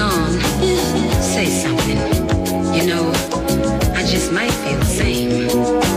on, say something. You know, I just might feel the same.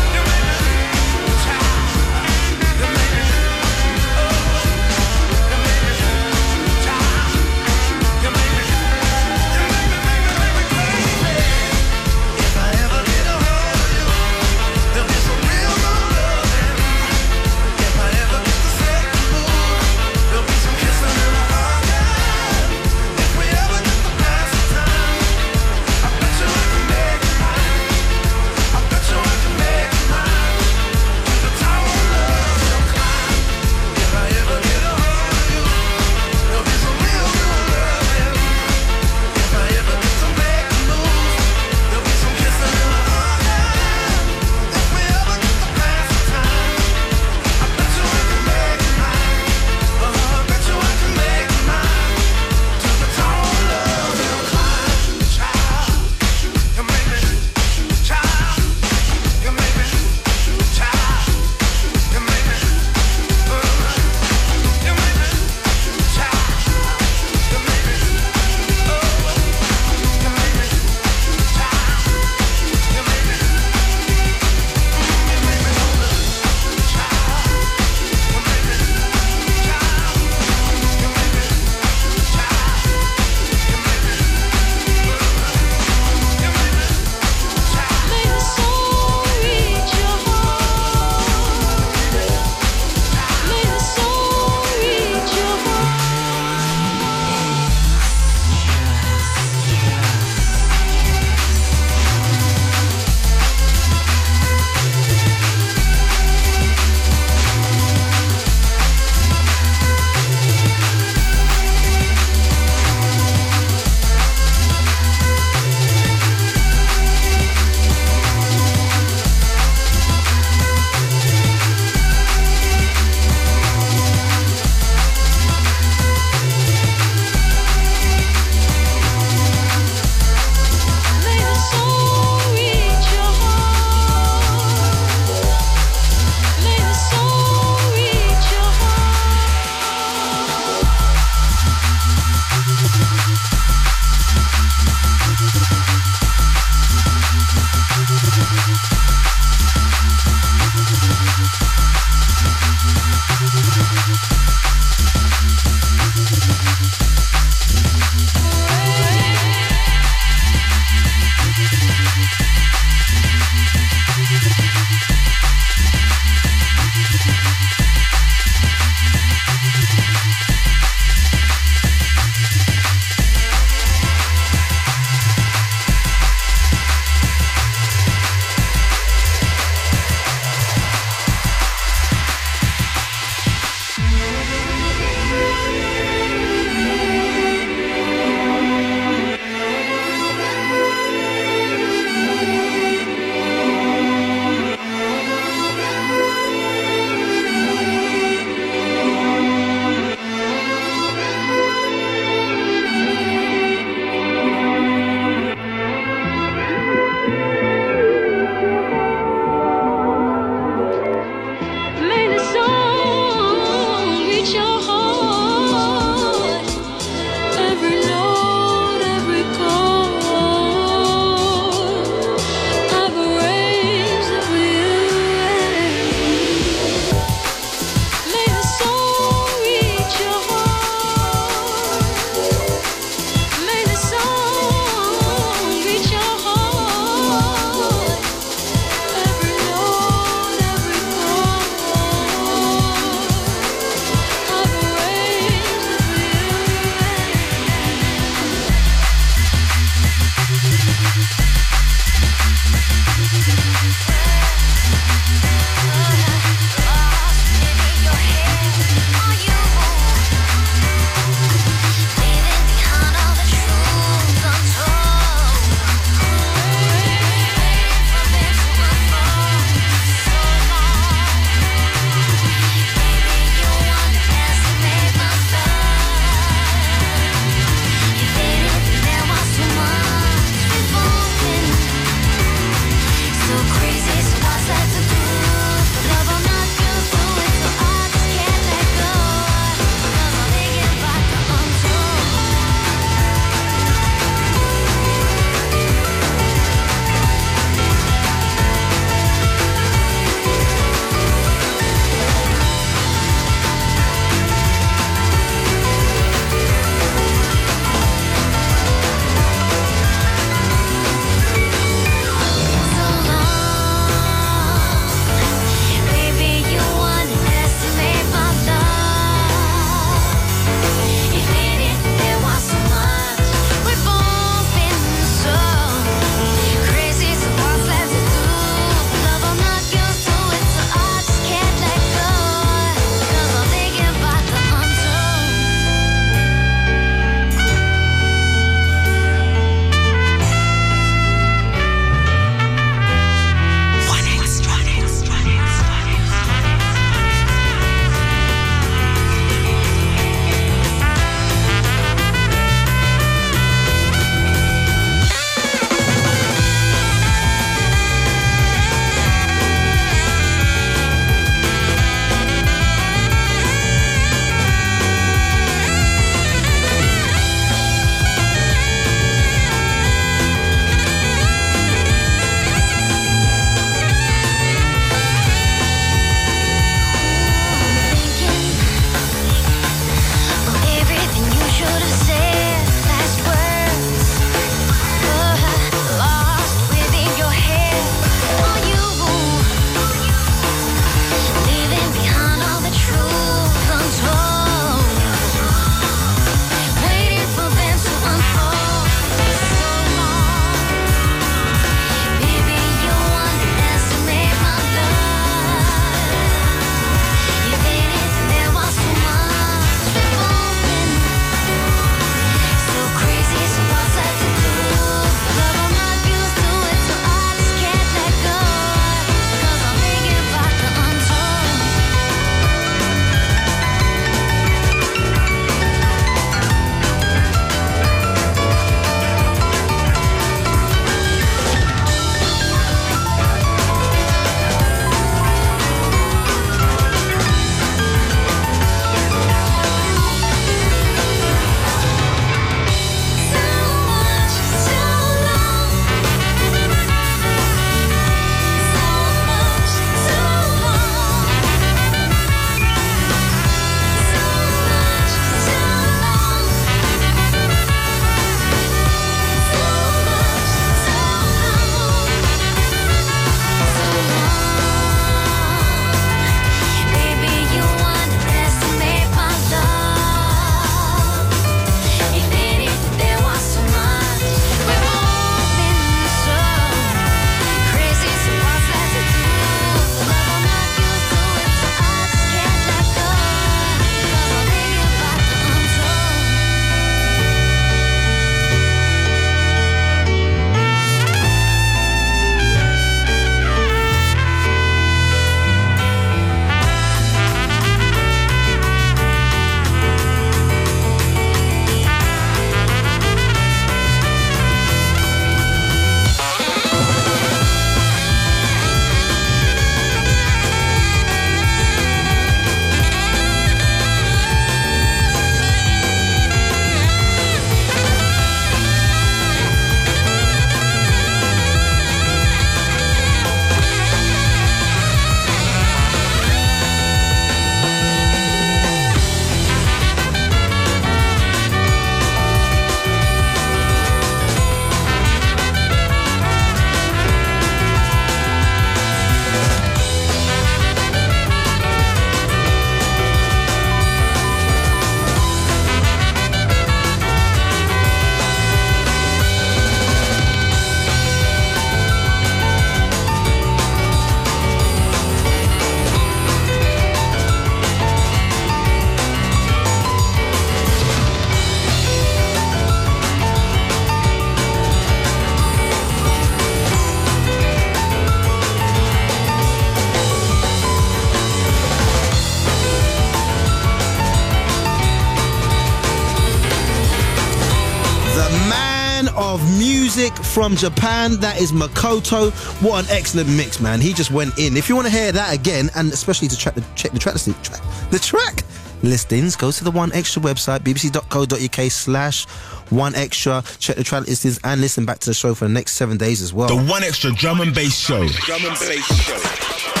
From Japan. That is Makoto. What an excellent mix, man. He just went in. If you want to hear that again, and especially to track the, check the track, listing, track the track listings, go to the 1Xtra website, bbc.co.uk slash 1Xtra. Check the track listings and listen back to the show for the next seven days as well. The 1Xtra Drum and Bass Show. Drum and Bass Show.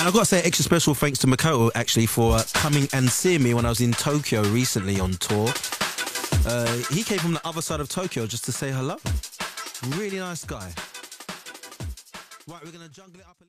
And I've got to say extra special thanks to Makoto actually for uh, coming and seeing me when I was in Tokyo recently on tour. Uh, he came from the other side of Tokyo just to say hello. Really nice guy. Right, we're going to jungle it up.